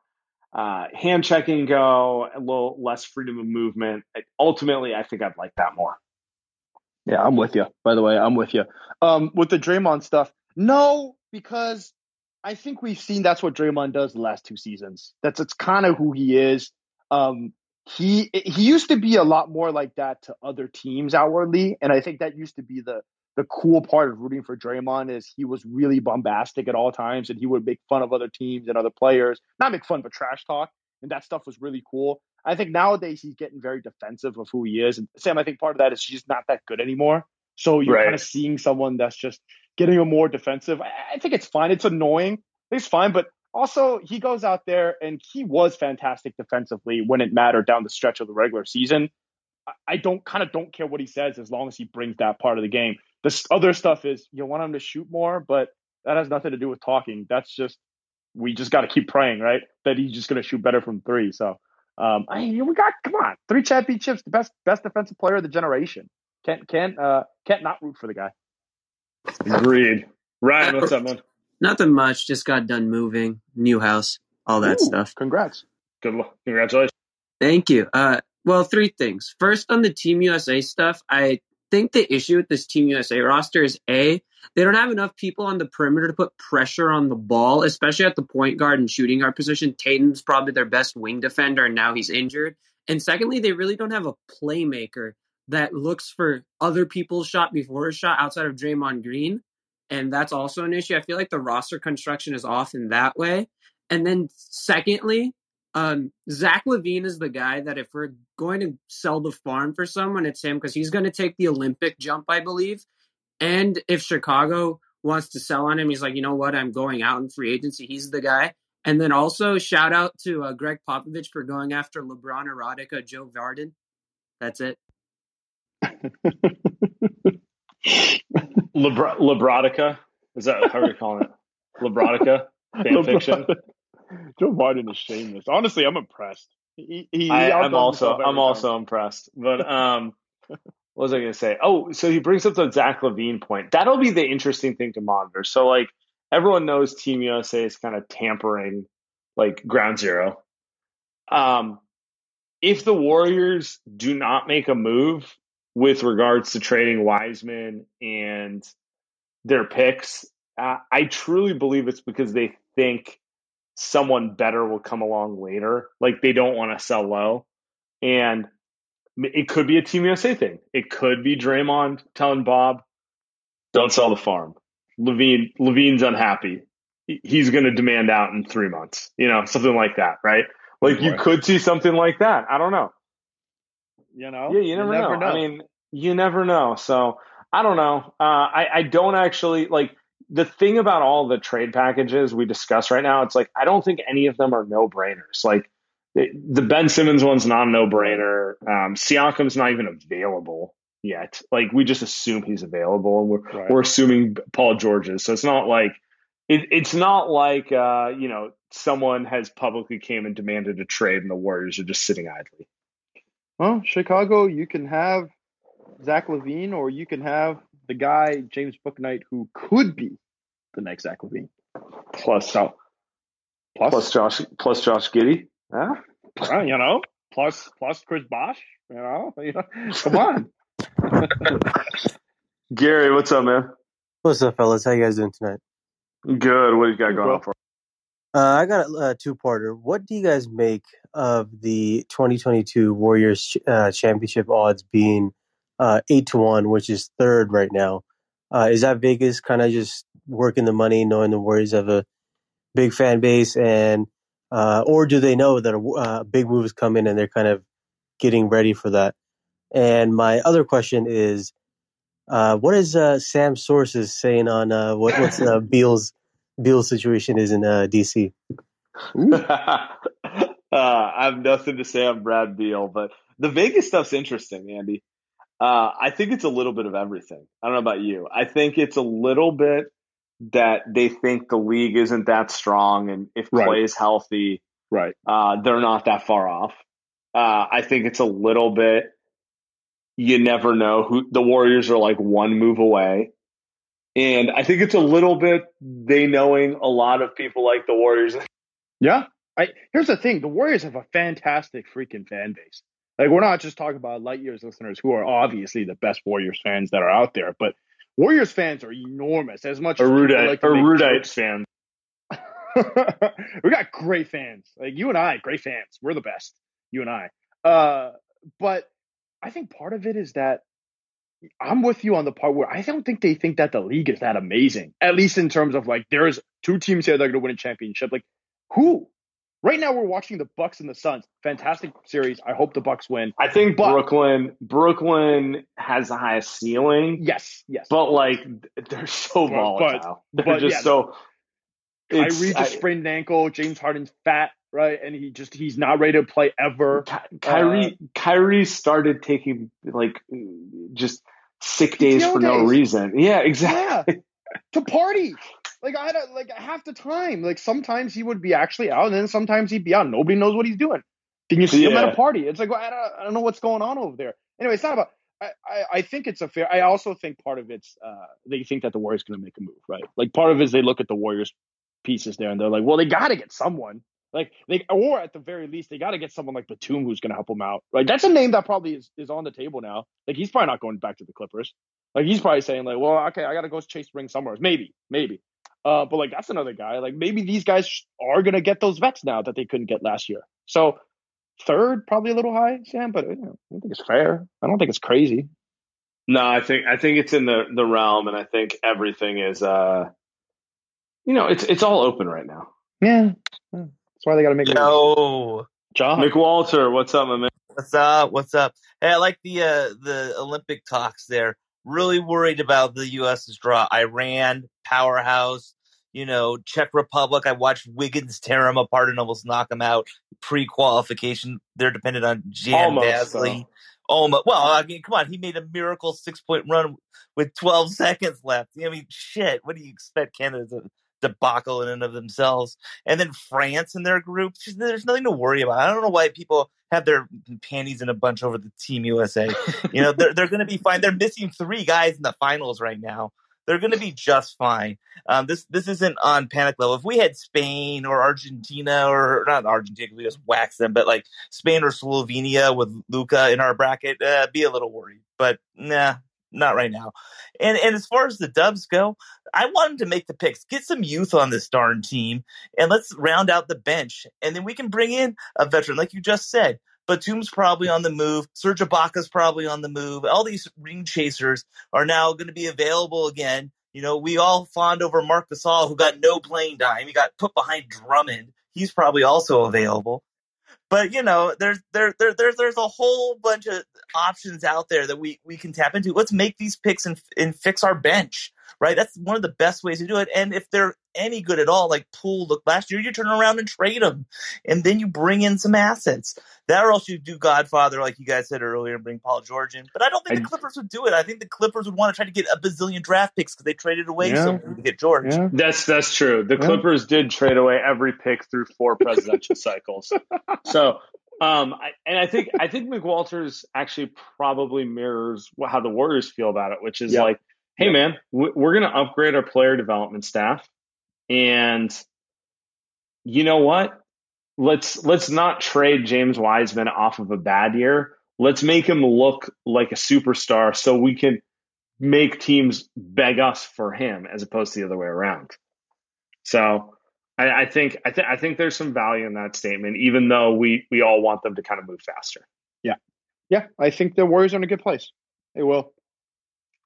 uh, hand checking go, a little less freedom of movement, ultimately, I think I'd like that more. Yeah, I'm with you. By the way, I'm with you. Um, with the Draymond stuff, no, because I think we've seen that's what Draymond does the last two seasons. That's it's kind of who he is. Um, he he used to be a lot more like that to other teams outwardly, and I think that used to be the the cool part of rooting for Draymond is he was really bombastic at all times, and he would make fun of other teams and other players. Not make fun, but trash talk, and that stuff was really cool. I think nowadays he's getting very defensive of who he is, and Sam, I think part of that is she's not that good anymore. So you're right. kind of seeing someone that's just getting a more defensive. I think it's fine. It's annoying. It's fine, but also he goes out there and he was fantastic defensively when it mattered down the stretch of the regular season. I don't kind of don't care what he says as long as he brings that part of the game. This other stuff is you want him to shoot more, but that has nothing to do with talking. That's just we just got to keep praying, right? That he's just going to shoot better from three. So um, I we got come on three championships, the best best defensive player of the generation. Can't can't uh can't not root for the guy. Agreed. Ryan, what's up, man? Nothing much. Just got done moving, new house, all that Ooh, stuff. Congrats. Good luck. Congratulations. Thank you. Uh, well, three things. First, on the Team USA stuff, I think the issue with this Team USA roster is A, they don't have enough people on the perimeter to put pressure on the ball, especially at the point guard and shooting guard position. Tatum's probably their best wing defender, and now he's injured. And secondly, they really don't have a playmaker that looks for other people's shot before his shot outside of Draymond Green and that's also an issue. I feel like the roster construction is off in that way. And then secondly, um, Zach LaVine is the guy that if we're going to sell the farm for someone, it's him because he's going to take the Olympic jump, I believe. And if Chicago wants to sell on him, he's like, you know what, I'm going out in free agency. He's the guy. And then also shout out to uh, Gregg Popovich for going after LeBron erotica, Joe Vardon. That's it. Lebr- Lebrotica? Is that how we're calling it? Lebrotica fan fiction. Joe Vardon is shameless. Honestly, I'm impressed. He, he, I, am also I'm also impressed. But um, what was I going to say? Oh, so he brings up the Zach LaVine point. That'll be the interesting thing to monitor. So like everyone knows Team USA is kind of tampering like ground zero. Um, if the Warriors do not make a move with regards to trading Wiseman and their picks. Uh, I truly believe it's because they think someone better will come along later. Like they don't want to sell low. And it could be a Team USA thing. It could be Draymond telling Bob, don't sell the farm. LaVine LaVine's unhappy. He's going to demand out in three months, you know, something like that, right? Like you could see something like that. I don't know. You know, yeah, you never, you never know. know. I mean, you never know. So I don't know. Uh, I I don't actually like the thing about all the trade packages we discuss right now. It's like I don't think any of them are no brainers. Like the, the Ben Simmons one's not a no brainer. Um, Siakam's not even available yet. Like we just assume he's available, and we're right. we're assuming Paul George is. So it's not like it, it's not like uh, you know someone has publicly came and demanded a trade, and the Warriors are just sitting idly. Well, Chicago, you can have Zach LaVine, or you can have the guy James Bouknight who could be the next Zach LaVine. Plus, plus, plus Josh, plus Josh Giddey. Huh? Well, you know, plus plus Chris Bosh. You know, you know come on. Gary, what's up, man? What's up, fellas? How you guys doing tonight? Good. What do you got going on for? Uh, I got a, a two-parter. What do you guys make of the 2022 Warriors uh, championship odds being uh, eight to one, which is third right now? Uh, is that Vegas kind of just working the money, knowing the Warriors of a big fan base, and uh, or do they know that a uh, big move is coming and they're kind of getting ready for that? And my other question is, uh, what is uh, Sam Sources saying on uh, what, what's uh, Beal's Beal's situation is in uh, DC? Uh, I have nothing to say on Brad Beal, but the Vegas stuff's interesting, Andy. Uh, I think it's a little bit of everything. I don't know about you. I think it's a little bit that they think the league isn't that strong, and if right. Klay is healthy, right, uh, they're not that far off. Uh, I think it's a little bit. You never know who the Warriors are like one move away. And I think it's a little bit they knowing a lot of people like the Warriors. Yeah. I here's the thing, the Warriors have a fantastic freaking fan base. Like we're not just talking about light years listeners who are obviously the best Warriors fans that are out there, but Warriors fans are enormous. As much Erudite, like Erudite fans. we got great fans. Like you and I, great fans. We're the best. You and I. Uh, but I think part of it is that I'm with you on the part where I don't think they think that the league is that amazing. At least in terms of like, there's two teams here that are going to win a championship. Like, who? Right now, we're watching the Bucks and the Suns. Fantastic series. I hope the Bucks win. I think but, Brooklyn, Brooklyn has the highest ceiling. Yes, yes. But like, they're so volatile. But, they're but, just yeah, so. Kyrie just sprained an ankle. James Harden's fat, right? And he just he's not ready to play ever. Ky- Kyrie, uh, Kyrie started taking like just sick days for days. no reason. Yeah, exactly. Yeah. to party. Like I had a, like half the time. Like sometimes he would be actually out, and then sometimes he'd be out. Nobody knows what he's doing. Then you see yeah. him at a party. It's like well, I don't, I don't know what's going on over there. Anyway, it's not about. I, I, I think it's a fair. I also think part of it's uh, they think that the Warriors going to make a move, right? Like part of it is they look at the Warriors pieces there and they're like, well, they got to get someone. Like they, or at the very least, they got to get someone like Batum who's going to help them out. Right? That's a name that probably is, is on the table now. Like he's probably not going back to the Clippers. Like he's probably saying like, well, okay, I got to go chase ring somewhere. Maybe, maybe. Uh, but like that's another guy. Like maybe these guys are gonna get those vets now that they couldn't get last year. So third, probably a little high, Sam, but you know, I don't think it's fair. I don't think it's crazy. No, I think I think it's in the the realm, and I think everything is, uh, you know, it's it's all open right now. Yeah, that's why they got to make. No, John McWalter, what's up, my man? What's up? What's up? Hey, I like the uh the Olympic talks there really worried about the U.S.'s draw. Iran, powerhouse, you know, Czech Republic. I watched Wiggins tear him apart and almost knock him out pre qualification. They're dependent on Jan Bazley. Almost. Well, I mean, come on. He made a miracle six point run with 12 seconds left. I mean, shit. What do you expect Canada to debacle in and of themselves. And then France in their group, there's nothing to worry about. I don't know why people have their panties in a bunch over the Team USA. you know, they're, they're going to be fine. They're missing three guys in the finals right now. They're going to be just fine. Um, this this isn't on panic level. If we had Spain or Argentina or not Argentina, we just wax them, but like Spain or Slovenia with Luka in our bracket, uh, be a little worried. But nah, not right now. And and as far as the Dubs go, I want them to make the picks, get some youth on this darn team, and let's round out the bench, and then we can bring in a veteran, like you just said. Batum's probably on the move. Serge Ibaka's probably on the move. All these ring chasers are now going to be available again. You know, we all fawned over Marc Gasol, who got no playing time. He got put behind Drummond. He's probably also available. But you know, there's there, there there's there's a whole bunch of options out there that we we can tap into. Let's make these picks and and fix our bench right? That's one of the best ways to do it. And if they're any good at all, like Poole, look, last year you turn around and trade them, and then you bring in some assets. That or else you do Godfather, like you guys said earlier, and bring Paul George in. But I don't think I, the Clippers would do it. I think the Clippers would want to try to get a bazillion draft picks because they traded away yeah, to get George. Yeah. That's that's true. The yeah. Clippers did trade away every pick through four presidential cycles. So um, I, and I think I think McWalters actually probably mirrors how the Warriors feel about it, which is like hey man, we're going to upgrade our player development staff, and you know what? Let's let's not trade James Wiseman off of a bad year. Let's make him look like a superstar, so we can make teams beg us for him as opposed to the other way around. So I, I think I think I think there's some value in that statement, even though we we all want them to kind of move faster. Yeah, yeah. I think the Warriors are in a good place. They will.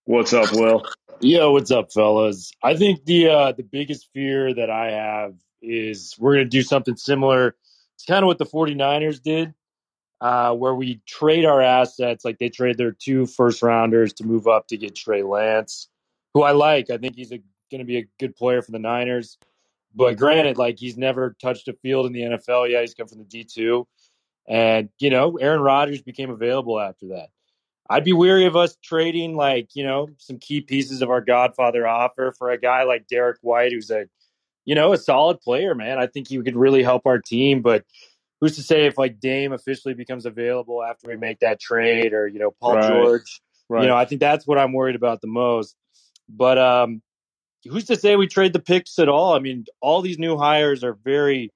What's up, Will? Yo, what's up, fellas? I think the uh, the biggest fear that I have is we're going to do something similar. It's kind of what the 49ers did, uh, where we trade our assets. Like they trade their two first rounders to move up to get Trey Lance, who I like. I think he's going to be a good player for the Niners. But granted, like he's never touched a field in the NFL yet. He's come from the D2. And, you know, Aaron Rodgers became available after that. I'd be weary of us trading like, you know, some key pieces of our Godfather offer for a guy like Derrick White, who's a, you know, a solid player, man. I think he could really help our team. But who's to say if like Dame officially becomes available after we make that trade or, you know, Paul right. George. Right. You know, I think that's what I'm worried about the most. But um who's to say we trade the picks at all? I mean, all these new hires are very,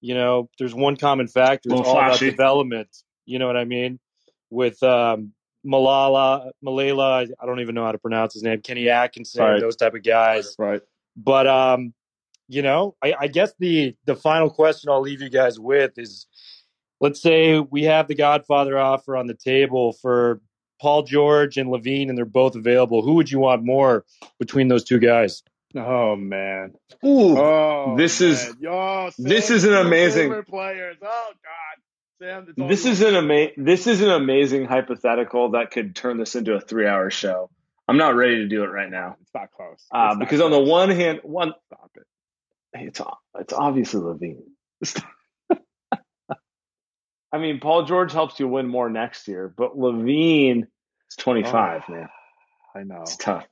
you know, there's one common factor. It's all about development. You know what I mean? With um, Malala, Malala, I don't even know how to pronounce his name. Kenny Atkinson, right. those type of guys. Right. But um, you know, I, I guess the the final question I'll leave you guys with is, let's say we have the Godfather offer on the table for Paul George and LaVine, and they're both available. Who would you want more between those two guys? Oh man. Ooh. Oh, this man. is Yo, Sam, this is an amazing players. Oh God. Sam, this is an ama- this is an amazing hypothetical that could turn this into a three hour show. I'm not ready to do it right now. It's not close. It's uh, not because close. on the one hand, one stop it. It's it's obviously LaVine. I mean, Paul George helps you win more next year, but LaVine is 25, Oh. man. I know. It's tough.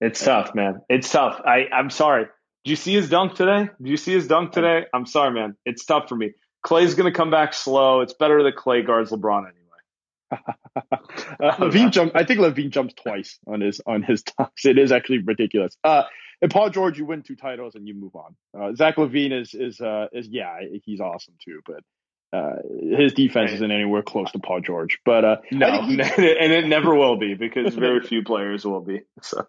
It's tough, man. It's tough. I, I'm sorry. Did you see his dunk today? Did you see his dunk today? I'm sorry, man. It's tough for me. Klay's going to come back slow. It's better that Klay guards LeBron anyway. uh, LaVine jumped. I think LaVine jumps twice on his on his dunks. It is actually ridiculous. Uh, and Paul George, you win two titles and you move on. Uh, Zach LaVine is is uh, is yeah, he's awesome too, but uh, his defense isn't anywhere close to Paul George. But uh, No, think and it never will be because very few players will be. So,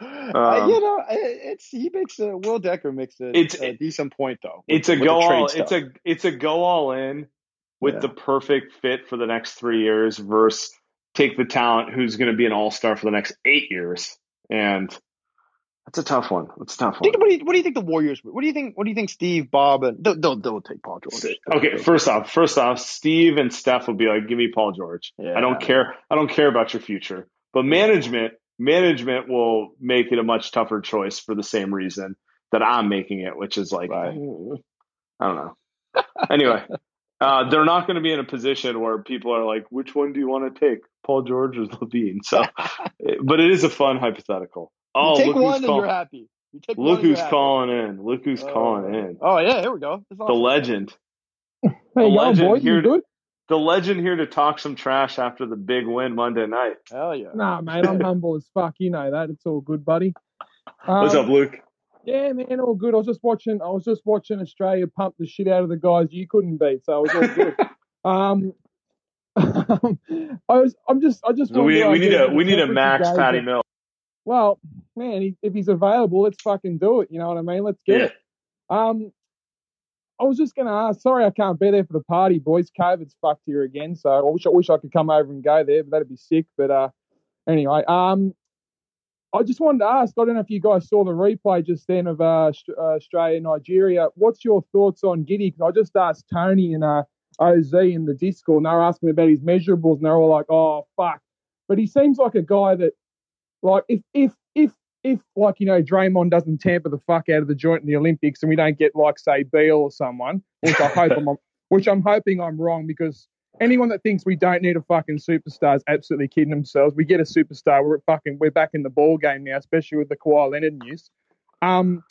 he, uh, um, you know, it's he makes a Will Decker makes a, It's- a decent point though. with- it's a go all. stuff. It's a it's a go all in with Yeah. the perfect fit for the next three years versus take the talent who's going to be an all star for the next eight years, and that's a tough one. It's a tough one. Think, what, do you, what do you think the Warriors? What do you think? What do you think? Steve, Bob, and they'll they'll, they'll take Paul George. Okay, first off, first off, Steve and Steph will be like, "Give me Paul George. Yeah. I don't care. I don't care about your future." But management, management will make it a much tougher choice for the same reason that I'm making it, which is like, Right. I don't know. anyway, uh, they're not going to be in a position where people are like, "Which one do you want to take, Paul George or LaVine?" So, but it is a fun hypothetical. Oh, you take look one who's and call- you're happy. You take Look and you're happy. calling in. Look who's calling in. Oh yeah, here we go. It's The legend. How The legend boys? here You to- good? The legend here to talk some trash after the big win Monday night. Hell yeah. Nah, mate, I'm humble as fuck. You know that. It's all good, buddy. What's Um, up, Luke? Yeah, man, all good. I was just watching. I was just watching Australia pump the shit out of the guys you couldn't beat, so it was all good. um, I was. I'm just. I just. So we, we need a we need a max gauge Patty Mill. Well, man, he, if he's available, let's fucking do it. You know what I mean? Let's get Yeah. it. Um, I was just gonna ask. Sorry, I can't be there for the party, boys. COVID's fucked here again, so I wish I wish I could come over and go there, but that'd be sick. But uh, anyway, um, I just wanted to ask. I don't know if you guys saw the replay just then of uh, uh, Australia Nigeria. What's your thoughts on Giddey? 'Cause I just asked Tony and uh, Oz in the Discord, and they were asking me about his measurables, and they were all like, "Oh fuck." But he seems like a guy that, like, if if if if like you know Draymond doesn't tamper the fuck out of the joint in the Olympics, and we don't get like say Beal or someone, which I hope I'm, which I'm hoping I'm wrong because anyone that thinks we don't need a fucking superstar is absolutely kidding themselves. We get a superstar, we're fucking we're back in the ball game now, especially with the Kawhi Leonard news. Um,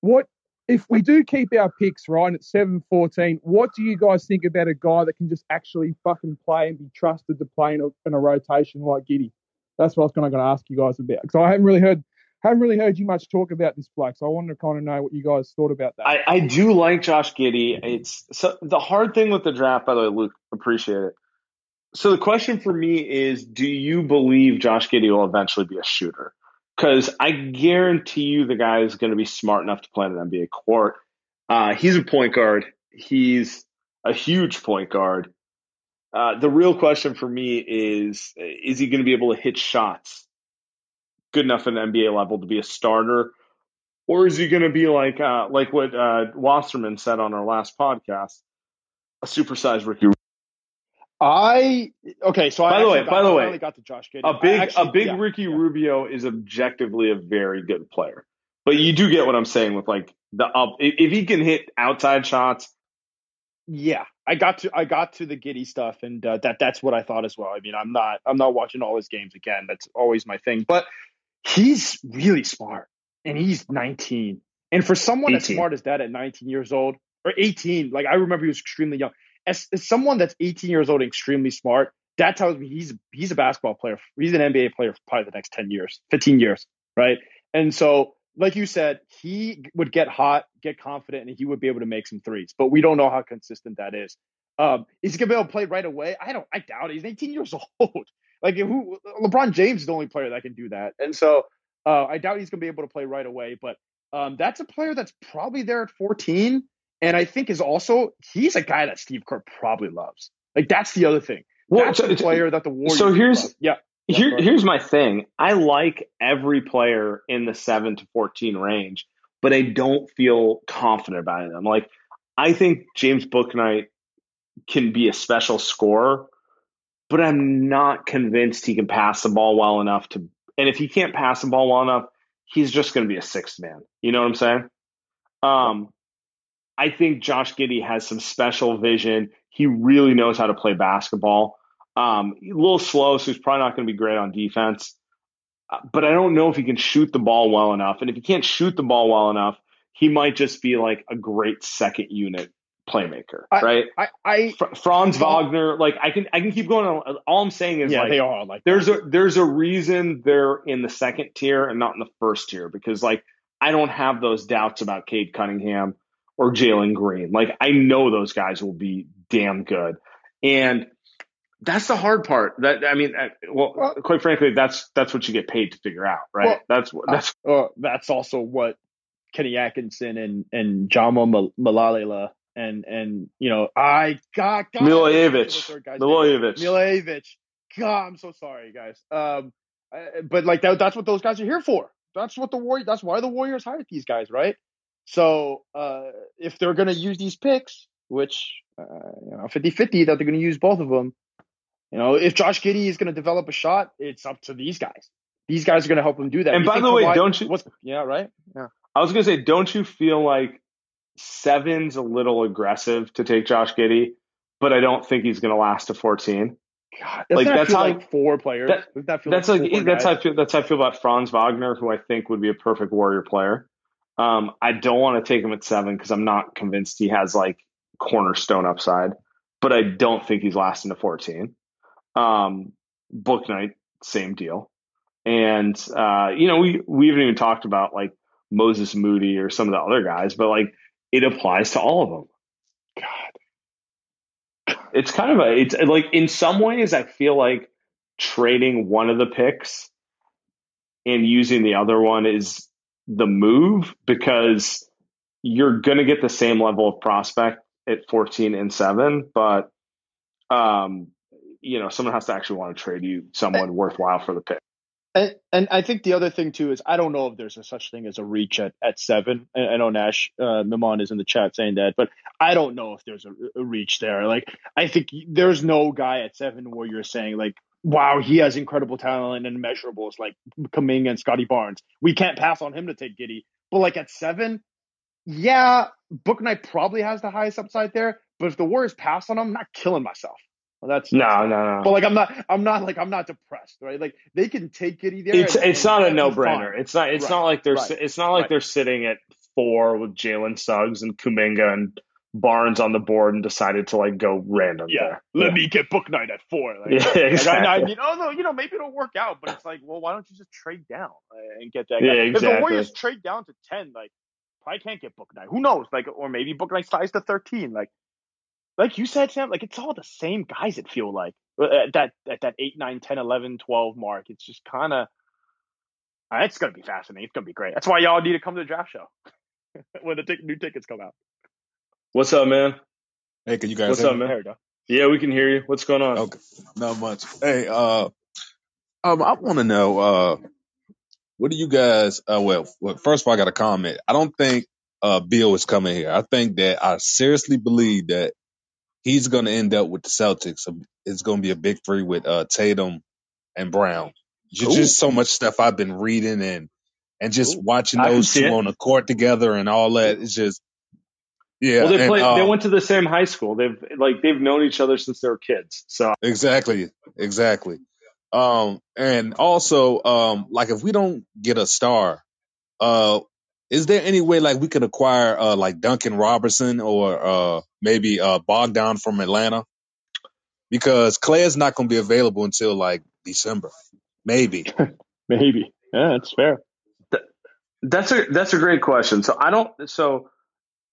what if we do keep our picks right at seven fourteen? What do you guys think about a guy that can just actually fucking play and be trusted to play in a, in a rotation like Giddey? That's what I was kind of going to ask you guys about because I haven't really heard haven't really heard you much talk about this bloke, so I wanted to kind of know what you guys thought about that. I, I do like Josh Giddey. It's so the hard thing with the draft, by the way, Luke, appreciate it. So the question for me is, do you believe Josh Giddey will eventually be a shooter? Because I guarantee you the guy is going to be smart enough to play an NBA court. Uh, he's a point guard. He's a huge point guard. Uh, the real question for me is, is he going to be able to hit shots good enough at an NBA level to be a starter? or is he going to be like uh, like what uh, Wasserman said on our last podcast, a supersized Ricky? I okay. So by I the way, got, by the I way, got to Josh Giddey. a big actually, a big yeah, Ricky yeah. Rubio is objectively a very good player, but you do get what I'm saying with like the up. If he can hit outside shots, Yeah, I got to I got to the Giddey stuff, and uh, that that's what I thought as well. I mean, I'm not I'm not watching all his games again. That's always my thing. But he's really smart, and he's 19. And for someone as smart as that at 19 years old or 18, like I remember he was extremely young. As, as someone that's 18 years old and extremely smart, that tells me he's he's a basketball player. He's an NBA player for probably the next 10 years, 15 years, right? And so, like you said, he would get hot, get confident, and he would be able to make some threes. But we don't know how consistent that is. Um, is he gonna be able to play right away? I don't. I doubt it. He's 18 years old. Like who? LeBron James is the only player that can do that, and so uh, I doubt he's gonna be able to play right away. But um, that's a player that's probably there at 14, and I think is also he's a guy that Steve Kerr probably loves. Like that's the other thing. Well, that's so- the player that the Warriors. so here's- love. yeah. Here, here's my thing. I like every player in the seven to fourteen range, but I don't feel confident about them. Like I think James Bouknight can be a special scorer, but I'm not convinced he can pass the ball well enough to. And if he can't pass the ball well enough, he's just going to be a sixth man. You know what I'm saying? Um, I think Josh Giddey has some special vision. He really knows how to play basketball. Um, a little slow, so he's probably not going to be great on defense. Uh, But I don't know if he can shoot the ball well enough. And if he can't shoot the ball well enough, he might just be like a great second unit playmaker, I- right? I I Fr- Franz Wagner, like I can I can keep going. on. All I'm saying is yeah, like they are like there's a there's a reason they're in the second tier and not in the first tier because like I don't have those doubts about Cade Cunningham or Jalen Green. Like I know those guys will be damn good, and that's the hard part. That I mean, uh, well, Well- quite frankly, that's that's what you get paid to figure out, right? Well, that's what that's uh, that's also what Kenny Atkinson and and Jama Mal- Malalela and and you know I got got Milojevic. Milojevic. Milojevic. God, I'm so sorry, guys. Um, uh, but like that, that's what those guys are here for. That's what the Warriors. That's why the Warriors hired these guys, right? So uh, if they're going to use these picks, which uh, you know, 50-50 that they're going to use both of them, you know, if Josh Giddey is going to develop a shot, it's up to these guys. These guys are going to help him do that. And You by the way, Kawhi- don't you- what's- yeah, right. Yeah. I was gonna say, don't you feel like seven's a little aggressive to take Josh Giddey, but I don't think he's gonna last to fourteen. God, Like, that's how- like four players. that- that That's like, like that's how? I feel. That's how I feel about Franz Wagner, who I think would be a perfect Warrior player. Um, I don't want to take him at seven because I'm not convinced he has like cornerstone upside, but I don't think he's lasting to fourteen. Um, Bouknight, same deal, and uh, you know we we haven't even talked about like Moses Moody or some of the other guys, but like it applies to all of them. God, it's kind of a it's like in some ways I feel like trading one of the picks and using the other one is the move because you're going to get the same level of prospect at 14 and 7 but um you know someone has to actually want to trade you someone worthwhile for the pick And, and I think the other thing too is I don't know if there's a such thing as a reach at, at seven. I, I know Nash uh, Mimon is in the chat saying that, but I don't know if there's a, a reach there. Like I think there's no guy at seven where you're saying like, wow, he has incredible talent and measurables like Kuminga and Scottie Barnes. We can't pass on him to take Giddey. But like at seven, yeah, Bouknight probably has the highest upside there. But if the Warriors pass on him, I'm not killing myself. Well, that's no no no. but like I'm not I'm not like I'm not depressed, right? Like they can take it either. it's it's not a no-brainer it's not it's Right, not like they're right, it's not like right. they're sitting at 4 with Jalen Suggs and Kuminga and Barnes on the board and decided to like go random Yeah, there. let me get Bouknight at four. Like, Yeah, like, I, I exactly. mean, oh no, you know, maybe it'll work out, but it's like, well, why don't you just trade down uh, and get that? Yeah, guy? If the. Warriors trade down to ten, like, probably can't get Bouknight. Who knows? Like, or maybe Bouknight size to thirteen. Like, like you said, Sam. Like, it's all the same guys. It feel like Uh, at that at that eight, nine, 10, 11, 12 mark. It's just kind of. Uh, it's gonna be fascinating. It's gonna be great. That's why y'all need to come to the draft show when the tic- new tickets come out. What's up, man? Hey, can you guys What's hear up, me? man? There we go. Yeah, we can hear you. What's going on? Okay, not much. Hey, uh, um, I want to know, uh, what do you guys? Uh, well, well, first of all, I got a comment. I don't think uh, Beal is coming here. I think that I seriously believe that he's going to end up with the Celtics. It's going to be a big three with uh, Tatum and Brown. Just, just, so much stuff I've been reading and and just Ooh. watching those two on the court together and all that. It's just yeah. Well, they and, played. Um, they uh, went to the same high school. They've like they've known each other since they were kids. So exactly, exactly. Um, and also, um, like if we don't get a star, uh, is there any way like we could acquire uh like Duncan Robertson or uh maybe uh Bogdan from Atlanta? Because Klay is not going to be available until like December, maybe. maybe. Yeah, that's fair. That's a that's a great question. So I don't. So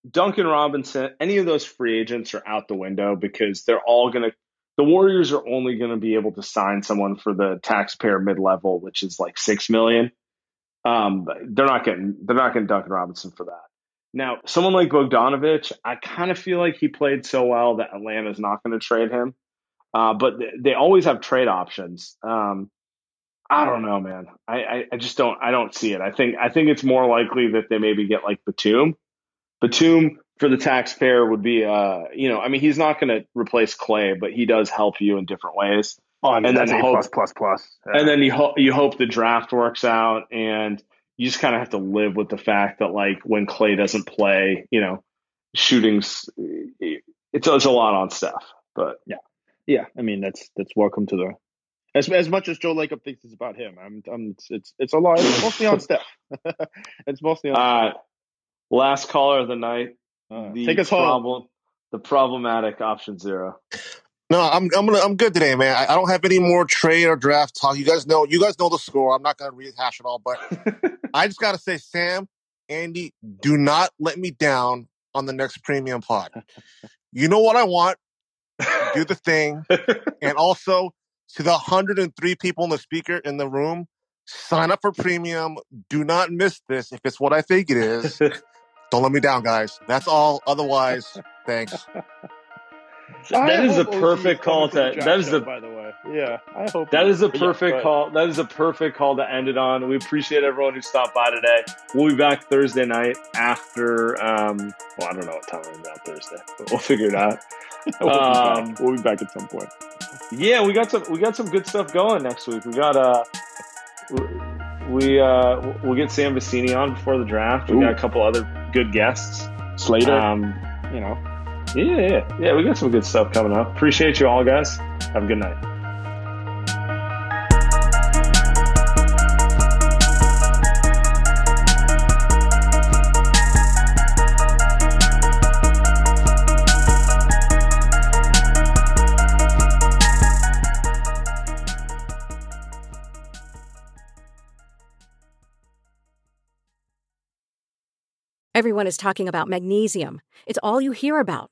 Duncan Robinson, any of those free agents are out the window because they're all going to. The Warriors are only going to be able to sign someone for the taxpayer mid level, which is like six million. Um, they're not getting they're not getting Duncan Robinson for that. Now, someone like Bogdanovich, I kind of feel like he played so well that Atlanta's not going to trade him. Uh, but they always have trade options. Um, I don't know, man. I, I, I, just don't I don't see it. I think I think it's more likely that they maybe get like Batum. Batum for the taxpayer would be uh you know, I mean he's not gonna replace Klay, but he does help you in different ways. Mean, and then hope, plus plus plus. Yeah. And then you hope you hope the draft works out and you just kind of have to live with the fact that like when Klay doesn't play, you know, shootings it's, it's a lot on Steph. But yeah. Yeah, I mean that's that's welcome to the as as much as Joe Lacob thinks it's about him. I'm, I'm it's, it's it's a lot. It's mostly on Steph. it's mostly on. Uh, last caller of the night. Uh, the take us problem, home. The problematic option zero. No, I'm I'm gonna, I'm good today, man. I, I, don't have any more trade or draft talk. You guys know you guys know the score. I'm not gonna rehash it all, but I just gotta say, Sam, Andy, do not let me down on the next premium pod. You know what I want do the thing. and also to the 103 people in the speaker in the room, sign up for premium. Do not miss this if it's what I think it is. Don't let me down, guys. That's all. Otherwise, thanks. That is a perfect call to. That is a by the way. Yeah, I hope that is a perfect yeah, call. That is a perfect call to end it on. We appreciate everyone who stopped by today. We'll be back Thursday night after. Um, well, I don't know what time we're on Thursday, but we'll figure it out. we'll, um, be we'll, be back at some point. Yeah, we got some we got some good stuff going next week. We got uh we uh we'll get Sam Vecenie on before the draft. We Ooh. got a couple other good guests. Slater, um, you know. Yeah, yeah, yeah. We got some good stuff coming up. Appreciate you all, guys. Have a good night. Everyone is talking about magnesium. It's all you hear about.